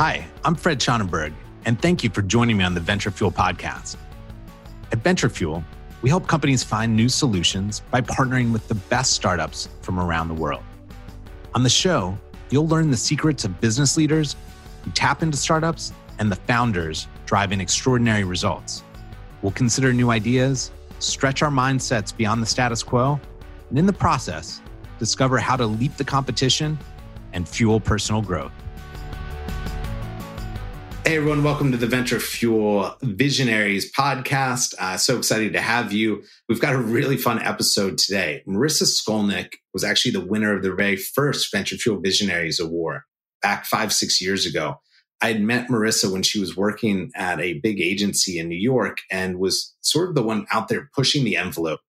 Hi, I'm Fred Schonenberg, and thank you for joining me on the Venture Fuel podcast. At Venture Fuel, we help companies find new solutions by partnering with the best startups from around the world. On the show, you'll learn the secrets of business leaders who tap into startups and the founders driving extraordinary results. We'll consider new ideas, stretch our mindsets beyond the status quo, and in the process, discover how to leap the competition and fuel personal growth. Hey, everyone, welcome to the Venture Fuel Visionaries podcast. Uh, so excited to have you. We've got a really fun episode today. Marissa Skolnick was actually the winner of the very first Venture Fuel Visionaries Award back five, six years ago. I had met Marissa when she was working at a big agency in New York and was sort of the one out there pushing the envelope,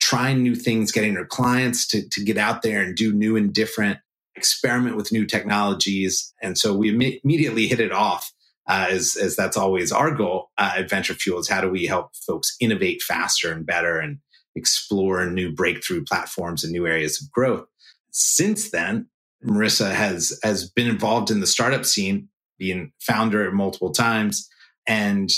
trying new things, getting her clients to, to get out there and do new and different, experiment with new technologies. And so we Im- immediately hit it off uh, as, as that's always our goal uh, at Fuel is how do we help folks innovate faster and better and explore new breakthrough platforms and new areas of growth. Since then, Marissa has has been involved in the startup scene, being founder multiple times, and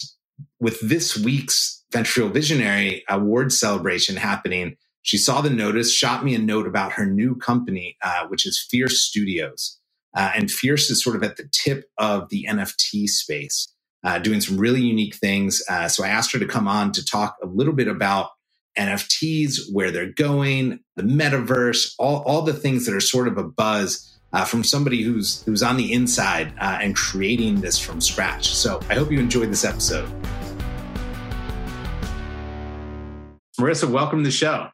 with this week's Venture Fuel Visionary Award celebration happening, she saw the notice, shot me a note about her new company, uh, which is Fierce Studios. Uh, and Fierce is sort of at the tip of the NFT space, uh, doing some really unique things. Uh, so I asked her to come on to talk a little bit about NFTs, where they're going, the metaverse, all, all the things that are sort of a buzz uh, from somebody who's who's on the inside uh, and creating this from scratch. So I hope you enjoyed this episode. Marissa, welcome to the show.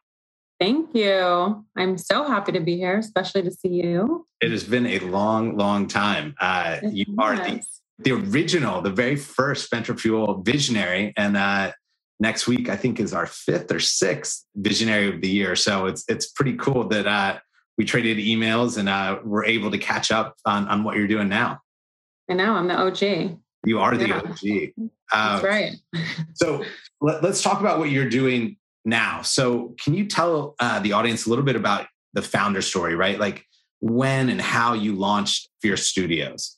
Thank you. I'm so happy to be here, especially to see you. It has been a long, long time. Uh, you are the, the original, the very first Venture Fuel visionary. And uh, next week, I think, is our fifth or sixth visionary of the year. So it's it's pretty cool that uh, we traded emails and uh, we're able to catch up on, on what you're doing now. I know. I'm the OG. You are the yeah. OG. That's uh, right. so let, us talk about what you're doing now. So, can you tell uh, the audience a little bit about the founder story, right? Like when and how you launched Fierce Studios?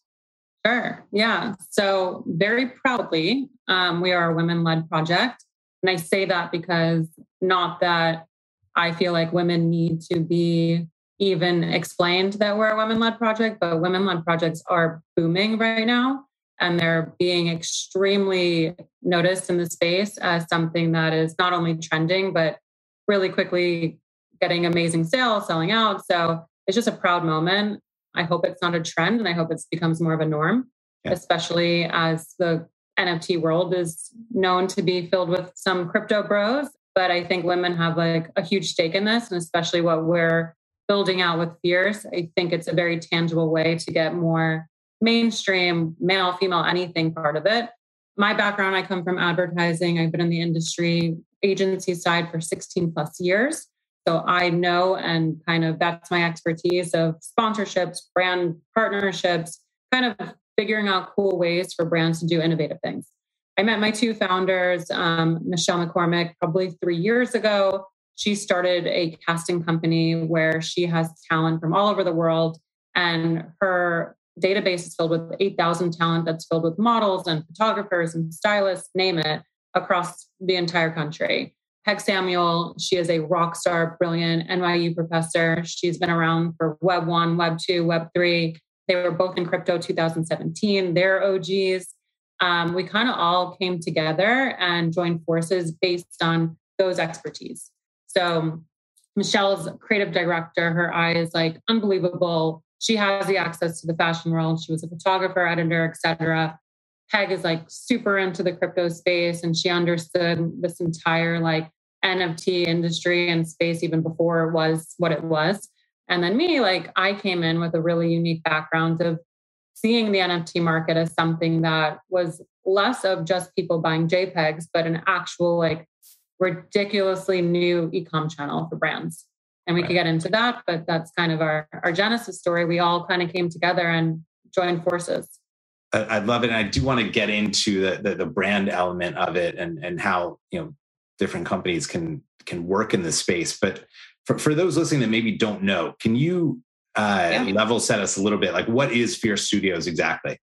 Sure. Yeah. So, very proudly, um, we are a women led project. And I say that because not that I feel like women need to be even explained that we're a women led project, but women led projects are booming right now and they're being extremely noticed in the space as something that is not only trending but really quickly getting amazing sales selling out. So it's just a proud moment. I hope it's not a trend and i hope it becomes more of a norm yeah. especially as the nft world is known to be filled with some crypto bros. But i think women have like a huge stake in this and especially what we're building out with fierce i think it's a very tangible way to get more mainstream, male, female, anything part of it. My background, I come from advertising. I've been in the industry agency side for 16 plus years. So I know and kind of that's my expertise of sponsorships, brand partnerships, kind of figuring out cool ways for brands to do innovative things. I met my two founders, um, Michelle McCormick, probably three years ago. She started a casting company where she has talent from all over the world. And her database is filled with 8,000 talent that's filled with models and photographers and stylists, name it, across the entire country. Peg Samuel, she is a rock star, brilliant NYU professor. She's been around for Web 1, Web 2, Web 3. They were both in crypto 2017. They're OGs. Um, we kind of all came together and joined forces based on those expertise. So Michelle's creative director, her eye is like unbelievable she has the access to the fashion world. She was a photographer, editor, etc. Peg is like super into the crypto space and she understood this entire like NFT industry and space even before it was what it was. And then me, like I came in with a really unique background of seeing the NFT market as something that was less of just people buying JPEGs, but an actual like ridiculously new e-com channel for brands and we right. could get into that but that's kind of our our genesis story we all kind of came together and joined forces i love it and i do want to get into the, the, the brand element of it and and how you know different companies can can work in this space but for, for those listening that maybe don't know can you uh, yeah. level set us a little bit like what is Fierce Studios exactly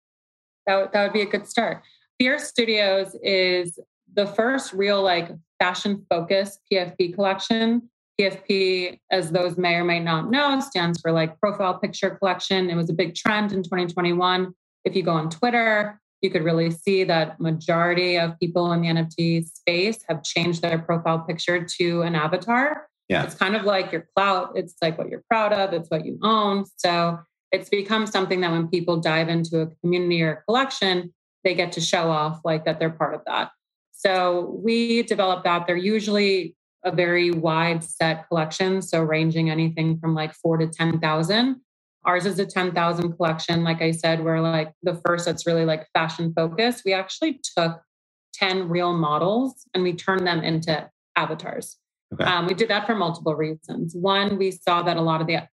that, would, that would be a good start. Fierce Studios is the first real like fashion focused PFP collection. PFP, as those may or may not know, stands for like profile picture collection. It was a big trend in 2021. If you go on Twitter, you could really see that majority of people in the NFT space have changed their profile picture to an avatar. Yeah. It's kind of like your clout. It's like what you're proud of. It's what you own. So it's become something that when people dive into a community or a collection, they get to show off like that they're part of that. So we develop that. They're usually a very wide set collection. So ranging anything from like four to 10,000. Ours is a 10,000 collection. Like I said, we're like the first that's really like fashion focused. We actually took 10 real models and we turned them into avatars. Okay. Um, we did that for multiple reasons. One, we saw that a lot of the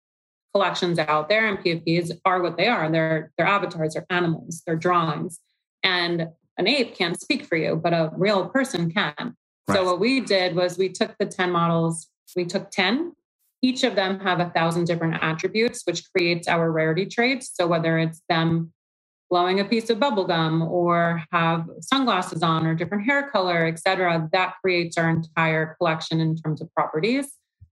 collections out there and PFPs are what they are. They're, they're avatars, they're animals, they're drawings. And an ape can't speak for you, but a real person can. Right. So what we did was we took the 10 models, we took 10 each of them have a thousand different attributes, which creates our rarity traits. So whether it's them blowing a piece of bubble gum or have sunglasses on or different hair color, et cetera, that creates our entire collection in terms of properties.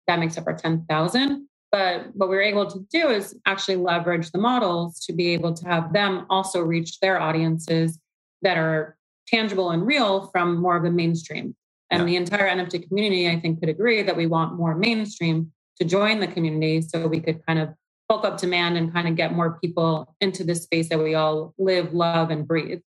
That makes up our 10,000. But what we are able to do is actually leverage the models to be able to have them also reach their audiences that are tangible and real from more of the mainstream. And yeah. the entire NFT community, I think, could agree that we want more mainstream to join the community so we could kind of bulk up demand and kind of get more people into this space that we all live, love, and breathe.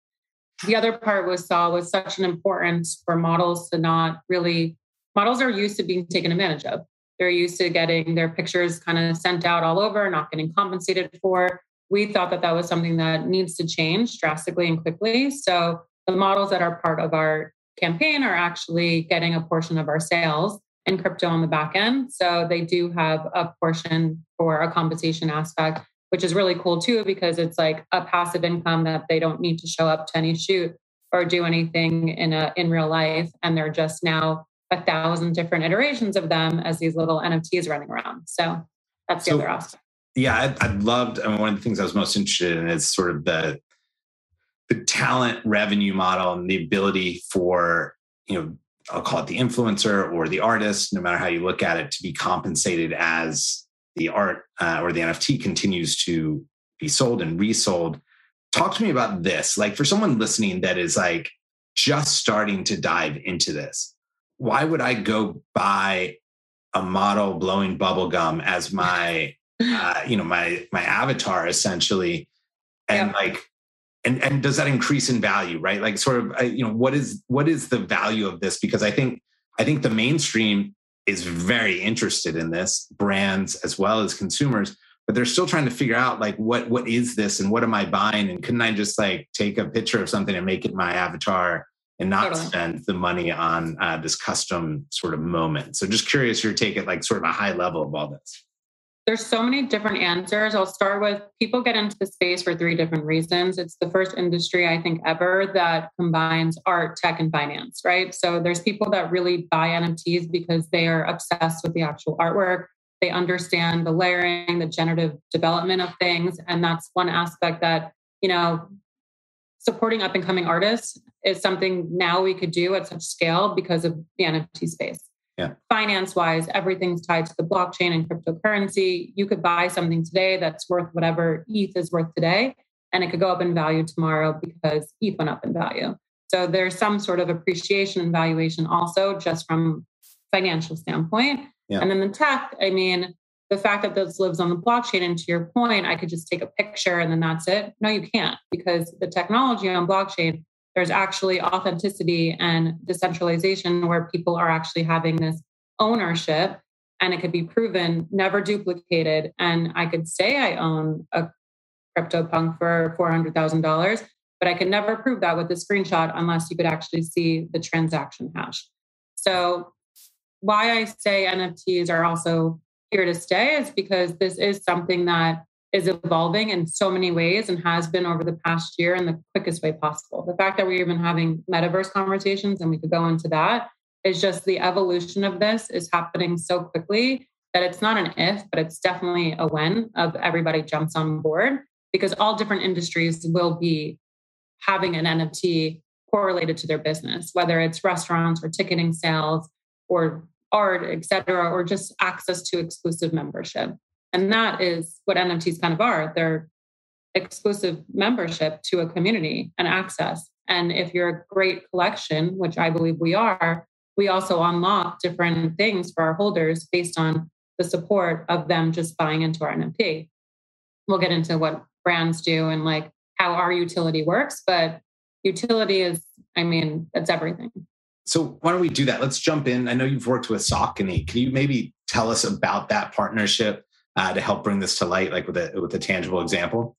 The other part was saw was such an importance for models to not really models are used to being taken advantage of. They're used to getting their pictures kind of sent out all over, not getting compensated for. We thought that that was something that needs to change drastically and quickly. So the models that are part of our campaign are actually getting a portion of our sales and crypto on the back end. So they do have a portion for a compensation aspect, which is really cool too, because it's like a passive income that they don't need to show up to any shoot or do anything in a in real life. And they're just now a thousand different iterations of them as these little NFTs running around. So that's the so, other aspect. Yeah, I, I loved. I mean, one of the things I was most interested in is sort of the the talent revenue model and the ability for you know I'll call it the influencer or the artist, no matter how you look at it, to be compensated as the art uh, or the NFT continues to be sold and resold. Talk to me about this. Like for someone listening that is like just starting to dive into this, why would I go buy a model blowing bubblegum as my, uh, you know, my my avatar essentially, and yeah. like and and does that increase in value right? Like sort of you know what is what is the value of this? Because i think i think the mainstream is very interested in this brands as well as consumers but they're still trying to figure out like what what is this and what am i buying? And couldn't i just like take a picture of something and make it my avatar and not totally. spend the money on uh, this custom sort of moment? So just curious your take at like sort of a high level of all this there's so many different answers. I'll start with people get into the space for three different reasons. It's the first industry I think ever that combines art, tech, and finance, right? So there's people that really buy NFTs because they are obsessed with the actual artwork. They understand the layering, the generative development of things. And that's one aspect that, you know, supporting up and coming artists is something now we could do at such scale because of the NFT space. Yeah. Finance wise, everything's tied to the blockchain and cryptocurrency. You could buy something today that's worth whatever ETH is worth today, and it could go up in value tomorrow because ETH went up in value. So there's some sort of appreciation and valuation also just from financial standpoint. Yeah. And then the tech, I mean, the fact that this lives on the blockchain, and to your point, I could just take a picture and then that's it. No, you can't because the technology on blockchain there's actually authenticity and decentralization where people are actually having this ownership and it could be proven, never duplicated. And I could say I own a CryptoPunk for $400,000, but I could never prove that with a screenshot unless you could actually see the transaction hash. So, why I say NFTs are also here to stay is because this is something that is evolving in so many ways and has been over the past year in the quickest way possible. The fact that we're even having metaverse conversations and we could go into that is just the evolution of this is happening so quickly that it's not an if, but it's definitely a when of everybody jumps on board because all different industries will be having an NFT correlated to their business, whether it's restaurants or ticketing sales or art, et cetera, or just access to exclusive membership. And that is what NFTs kind of are. They're exclusive membership to a community and access. And if you're a great collection, which I believe we are, we also unlock different things for our holders based on the support of them just buying into our NFT. We'll get into what brands do and like how our utility works, but utility is, I mean, it's everything. So why don't we do that? Let's jump in. I know you've worked with Saucony. Can you maybe tell us about that partnership uh, to help bring this to light, like with a with a tangible example?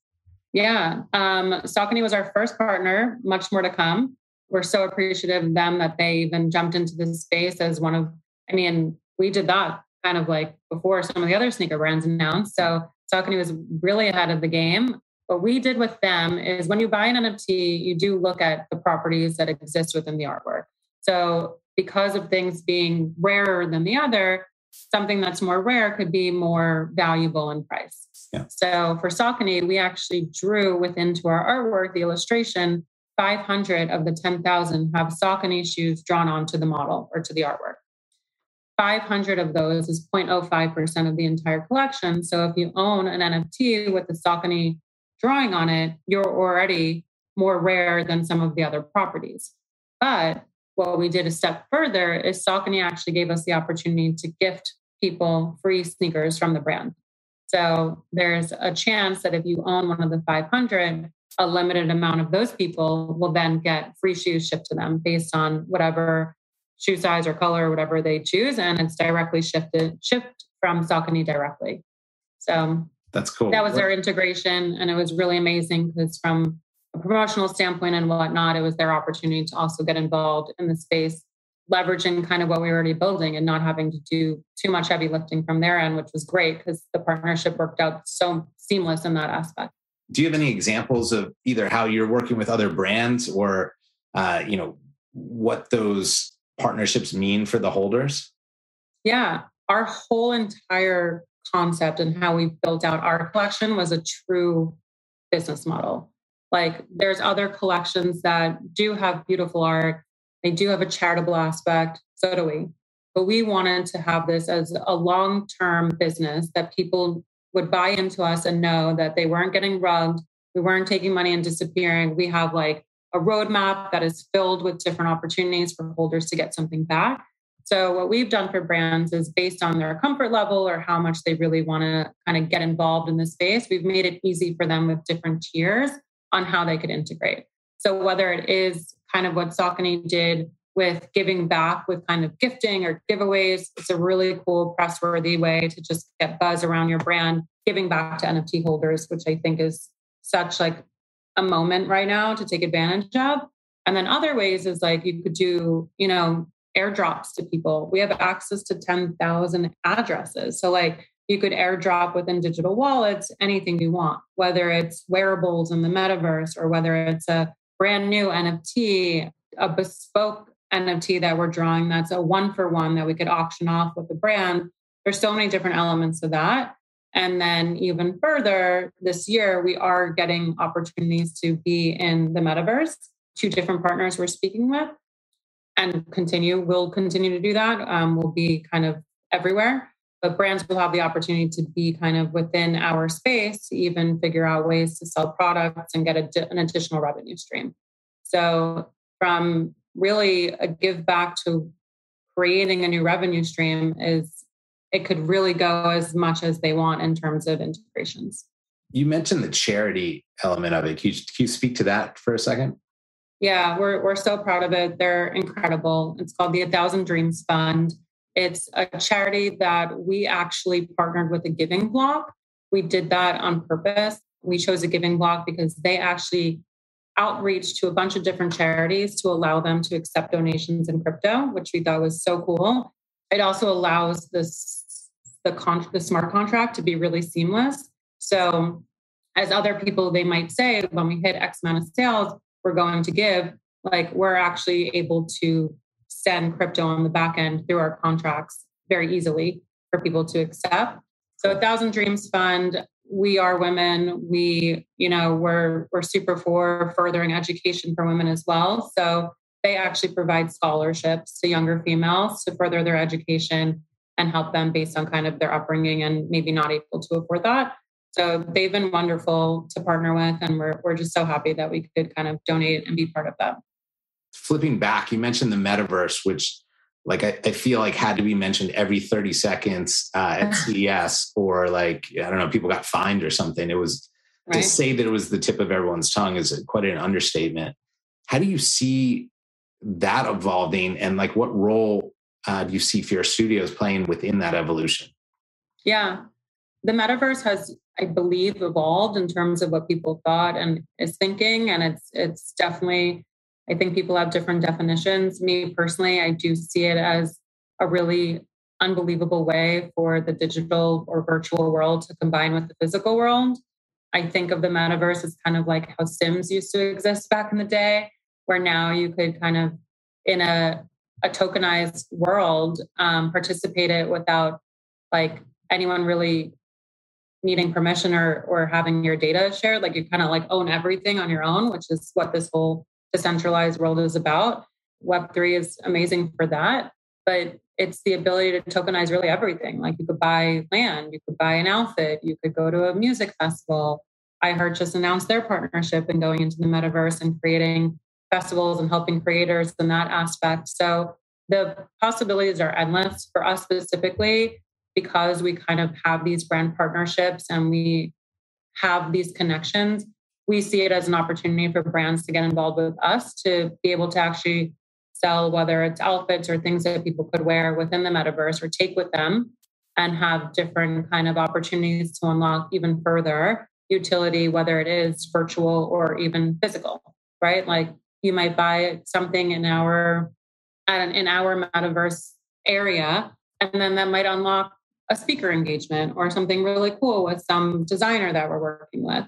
Yeah, um, Saucony was our first partner. Much more to come. We're so appreciative of them that they even jumped into this space as one of. I mean, we did that kind of like before some of the other sneaker brands announced. So Saucony was really ahead of the game. What we did with them is when you buy an NFT, you do look at the properties that exist within the artwork. So because of things being rarer than the other, something that's more rare could be more valuable in price. Yeah. So for Saucony, we actually drew within to our artwork the illustration 500 of the 10,000 have Saucony shoes drawn onto the model or to the artwork. 500 of those is 0.05% of the entire collection. So if you own an NFT with the Saucony drawing on it, you're already more rare than some of the other properties. But what we did a step further is Saucony actually gave us the opportunity to gift people free sneakers from the brand. So there's a chance that if you own one of the 500, a limited amount of those people will then get free shoes shipped to them based on whatever shoe size or color or whatever they choose. And it's directly shifted, shipped from Saucony directly. So that's cool. That was their integration. And it was really amazing because from a promotional standpoint and whatnot, it was their opportunity to also get involved in the space, leveraging kind of what we were already building and not having to do too much heavy lifting from their end, which was great because the partnership worked out so seamless in that aspect. Do you have any examples of either how you're working with other brands or, uh, you know, what those partnerships mean for the holders? Yeah, our whole entire concept and how we built out our collection was a true business model. Like there's other collections that do have beautiful art, they do have a charitable aspect, so do we. But we wanted to have this as a long term business that people would buy into us and know that they weren't getting rugged, we weren't taking money and disappearing. We have like a roadmap that is filled with different opportunities for holders to get something back. So, what we've done for brands is based on their comfort level or how much they really want to kind of get involved in the space, we've made it easy for them with different tiers on how they could integrate. So, whether it is kind of what Saucony did with giving back with kind of gifting or giveaways, it's a really cool, press-worthy way to just get buzz around your brand, giving back to NFT holders, which I think is such like a moment right now to take advantage of. And then other ways is like you could do, you know, airdrops to people. We have access to 10,000 addresses. So like you could airdrop within digital wallets anything you want, whether it's wearables in the metaverse or whether it's a brand new NFT, a bespoke NFT that we're drawing that's a one for one that we could auction off with the brand. There's so many different elements of that. And then even further, this year, we are getting opportunities to be in the metaverse. Two different partners we're speaking with and continue, we'll continue to do that. Um, we'll be kind of everywhere, but brands will have the opportunity to be kind of within our space to even figure out ways to sell products and get a, an additional revenue stream. So, from really a give back to creating a new revenue stream is it could really go as much as they want in terms of integrations. You mentioned the charity element of it. Can you, can you speak to that for a second? Yeah, we're, we're so proud of it. They're incredible. It's called the A Thousand Dreams Fund. It's a charity that we actually partnered with a giving block. We did that on purpose. We chose a giving block because they actually outreach to a bunch of different charities to allow them to accept donations in crypto, which we thought was so cool. It also allows this the, con- the smart contract to be really seamless. So, as other people, they might say, when we hit X amount of sales, we're going to give, like we're actually able to send crypto on the back end through our contracts very easily for people to accept. So, a Thousand Dreams Fund, we are women. We, you know, we're we're super for furthering education for women as well. So they actually provide scholarships to younger females to further their education and help them based on kind of their upbringing and maybe not able to afford that. So they've been wonderful to partner with, and we're we're just so happy that we could kind of donate and be part of that. Flipping back, you mentioned the metaverse, which like I, I feel like had to be mentioned every 30 seconds uh, at CES, or like I don't know, people got fined or something. It was right. to say that it was the tip of everyone's tongue is quite an understatement. How do you see that evolving, and like what role uh, do you see Fierce Studios playing within that evolution? Yeah, the metaverse has I believe evolved in terms of what people thought and is thinking. And it's it's definitely, I think people have different definitions. Me personally, I do see it as a really unbelievable way for the digital or virtual world to combine with the physical world. I think of the metaverse as kind of like how Sims used to exist back in the day, where now you could kind of in a a tokenized world um, participate it without like anyone really needing permission or or having your data shared like you kind of like own everything on your own which is what this whole decentralized world is about. Web3 is amazing for that but it's the ability to tokenize really everything. Like you could buy land you could buy an outfit you could go to a music festival. iHeart just announced their partnership and going into the metaverse and creating festivals and helping creators in that aspect. So the possibilities are endless for us specifically because we kind of have these brand partnerships and we have these connections, we see it as an opportunity for brands to get involved with us to be able to actually sell whether it's outfits or things that people could wear within the metaverse or take with them and have different kind of opportunities to unlock even further utility whether it is virtual or even physical right like you might buy something in our in our metaverse area and then that might unlock a speaker engagement or something really cool with some designer that we're working with.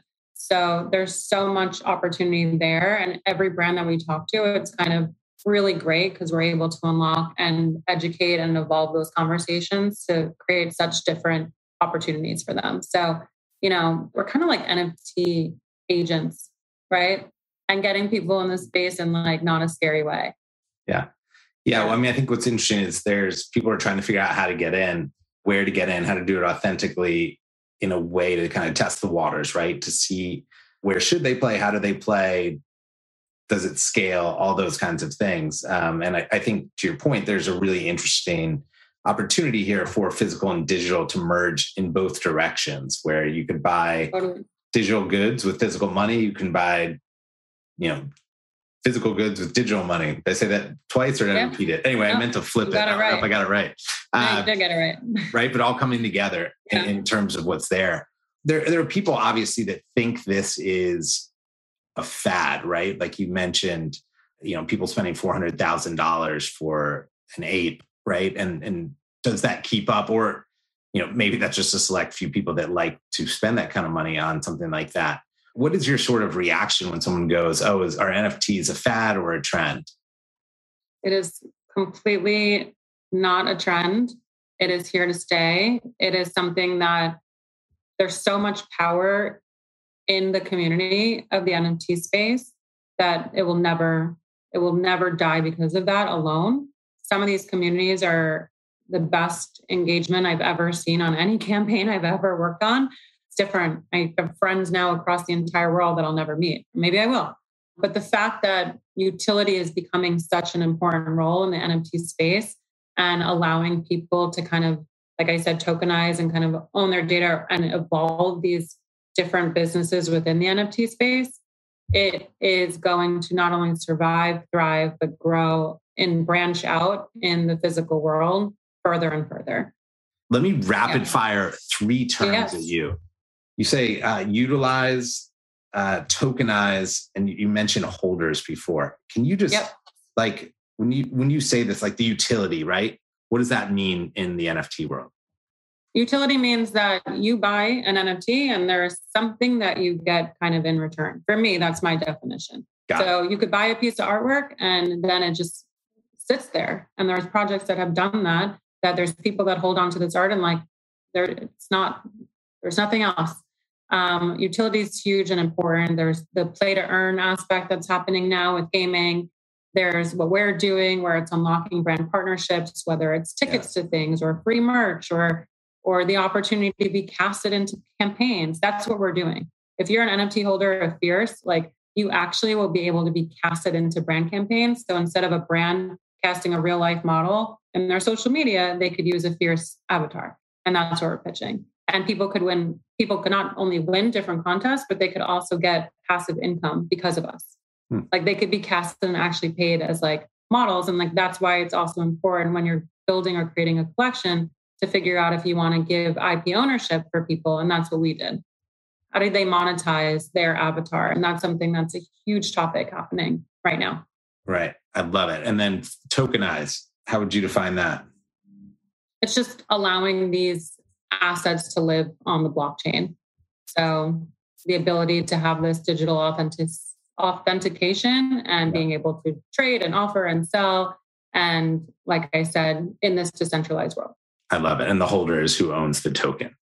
So there's so much opportunity there. And every brand that we talk to, it's kind of really great because we're able to unlock and educate and evolve those conversations to create such different opportunities for them. So, you know, we're kind of like NFT agents, right? And getting people in the space in like not a scary way. Yeah. Yeah. Well, I mean, I think what's interesting is there's people are trying to figure out how to get in where to get in, how to do it authentically in a way to kind of test the waters, right? To see where should they play, how do they play, does it scale, all those kinds of things. Um, and I, I think to your point, there's a really interesting opportunity here for physical and digital to merge in both directions, where you could buy digital goods with physical money, you can buy, you know, physical goods with digital money. Did I say that twice or did yeah. I repeat it? Anyway, no, I meant to flip it. it I right. I got it right. Uh, get it right. right, but all coming together yeah. in, in, terms of what's there. There, there are people obviously that think this is a fad, right? Like you mentioned, you know, people spending four hundred thousand dollars for an ape, right? And and does that keep up, or you know, maybe that's just a select few people that like to spend that kind of money on something like that what is your sort of reaction when someone goes, "Oh, is are NFTs a fad or a trend?" It is completely not a trend. It is here to stay. It is something that there's so much power in the community of the NFT space that it will never it will never die because of that alone. Some of these communities are the best engagement I've ever seen on any campaign I've ever worked on different. I have friends now across the entire world that I'll never meet. Maybe I will. But the fact that utility is becoming such an important role in the NFT space and allowing people to kind of, like I said, tokenize and kind of own their data and evolve these different businesses within the NFT space, it is going to not only survive, thrive, but grow and branch out in the physical world further and further. Let me rapid yeah. fire three terms yes. at you you say uh, utilize, uh, tokenize, and you mentioned holders before. Can you just yep. like when you when you say this, like the utility, right? What does that mean in the NFT world? Utility means that you buy an NFT and there's something that you get kind of in return. For me, that's my definition. Got so it. you could buy a piece of artwork and then it just sits there. And there's projects that have done that, that there's people that hold on to this art and like there it's not there's nothing else. Um, utility is huge and important. There's the play to earn aspect that's happening now with gaming. There's what we're doing where it's unlocking brand partnerships, whether it's tickets yeah. to things or free merch or or the opportunity to be casted into campaigns. That's what we're doing. If you're an NFT holder of Fierce, like you actually will be able to be casted into brand campaigns. So instead of a brand casting a real life model in their social media, they could use a Fierce avatar. And that's what we're pitching. And people could win, people could not only win different contests, but they could also get passive income because of us. Hmm. Like they could be cast and actually paid as like models. And like that's why it's also important when you're building or creating a collection to figure out if you want to give IP ownership for people. And that's what we did. How do they monetize their avatar? And that's something that's a huge topic happening right now. Right. I love it. And then tokenize, how would you define that? It's just allowing these assets to live on the blockchain. So the ability to have this digital authentic, authentication and being able to trade and offer and sell. And like I said, in this decentralized world. I love it. And the holder is who owns the token.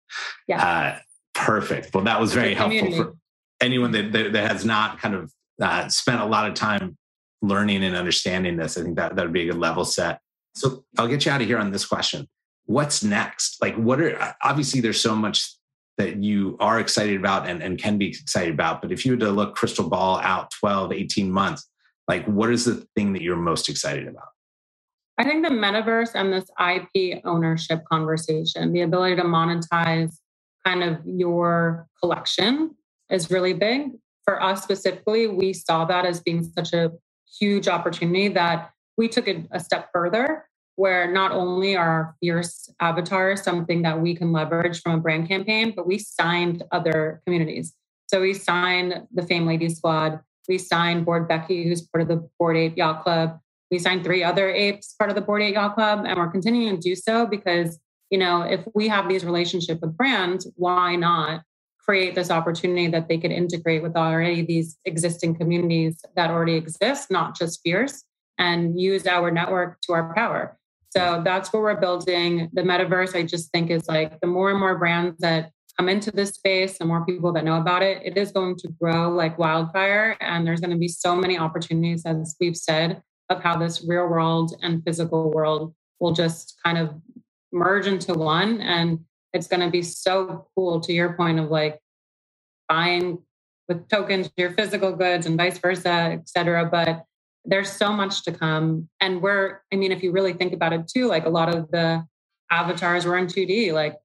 Yeah. Uh, perfect. Well, that was very helpful for anyone that, that, that, has not kind of uh, spent a lot of time learning and understanding this. I think that that would be a good level set. So I'll get you out of here on this question. What's next? Like, what are obviously there's so much that you are excited about and, and can be excited about. But if you were to look crystal ball out 12, 18 months, like what is the thing that you're most excited about? I think the metaverse and this IP ownership conversation, the ability to monetize kind of your collection is really big. For us specifically, we saw that as being such a huge opportunity that we took it a step further where not only are our fierce avatars something that we can leverage from a brand campaign, but we signed other communities. So we signed the Fame Ladies Squad. We signed Bored Becky, who's part of the Bored Ape Yacht Club. We signed three other apes part of the Bored Ape Yacht Club, and we're continuing to do so because you know if we have these relationships with brands, why not create this opportunity that they could integrate with already these existing communities that already exist, not just Fierce, and use our network to our power. So that's what we're building. The metaverse, I just think, is like the more and more brands that come into this space, the more people that know about it, it is going to grow like wildfire. And there's going to be so many opportunities, as we've said, of how this real world and physical world will just kind of merge into one. And it's going to be so cool to your point of like buying with tokens your physical goods and vice versa, et cetera. But there's so much to come. And we're, I mean, if you really think about it too, like a lot of the avatars were in 2D, like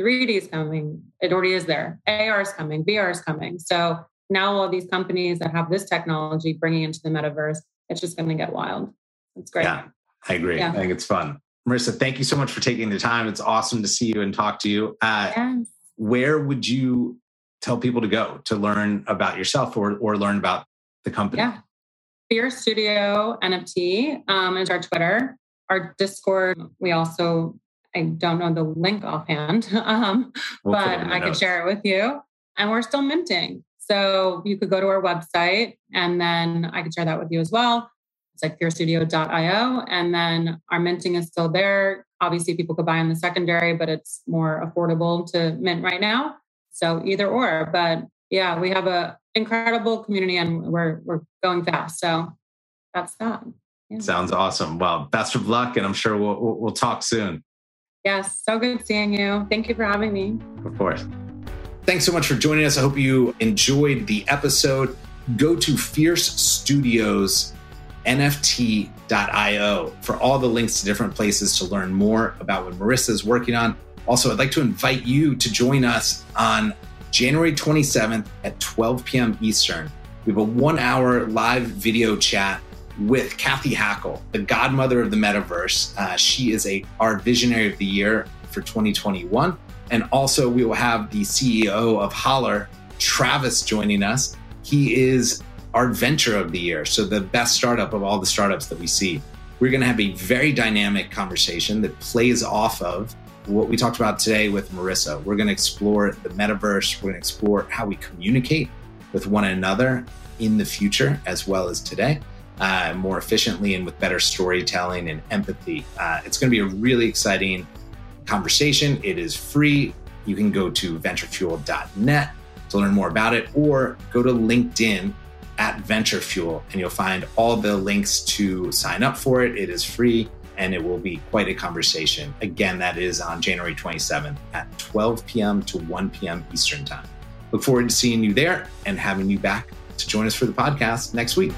3D is coming. It already is there. AR is coming, VR is coming. So now all these companies that have this technology bringing into the metaverse, it's just going to get wild. It's great. Yeah, I agree. Yeah. I think it's fun. Marissa, thank you so much for taking the time. It's awesome to see you and talk to you. Uh, yes. Where would you tell people to go to learn about yourself or, or learn about the company? Yeah. Fierce Studio NFT um, is our Twitter. Our Discord, we also, I don't know the link offhand, um, we'll but I could share it with you. And we're still minting. So you could go to our website and then I could share that with you as well. It's like fiercestudio.io. And then our minting is still there. Obviously, people could buy in the secondary, but it's more affordable to mint right now. So either or. But yeah, we have a incredible community and we're we're going fast. So that's that. Yeah. Sounds awesome. Well, best of luck, and I'm sure we'll we'll talk soon. Yes, so good seeing you. Thank you for having me. Of course. Thanks so much for joining us. I hope you enjoyed the episode. Go to Fierce Studios NFT.io for all the links to different places to learn more about what Marissa is working on. Also, I'd like to invite you to join us on January 27th at 12 p.m. Eastern. We have a one hour live video chat with Cathy Hackl, the godmother of the metaverse. Uh, she is a our visionary of the year for 2021. And also, we will have the CEO of Holler, Travis, joining us. He is our venture of the year. So, the best startup of all the startups that we see. We're going to have a very dynamic conversation that plays off of what we talked about today with Marissa. We're going to explore the metaverse. We're going to explore how we communicate with one another in the future as well as today, uh, more efficiently and with better storytelling and empathy. Uh, it's going to be a really exciting conversation. It is free. You can go to venturefuel.net to learn more about it, or go to LinkedIn at Venture Fuel and you'll find all the links to sign up for it. It is free and it will be quite a conversation. Again, that is on January 27th at 12 p.m. to 1 p.m. Eastern Time. Look forward to seeing you there and having you back to join us for the podcast next week.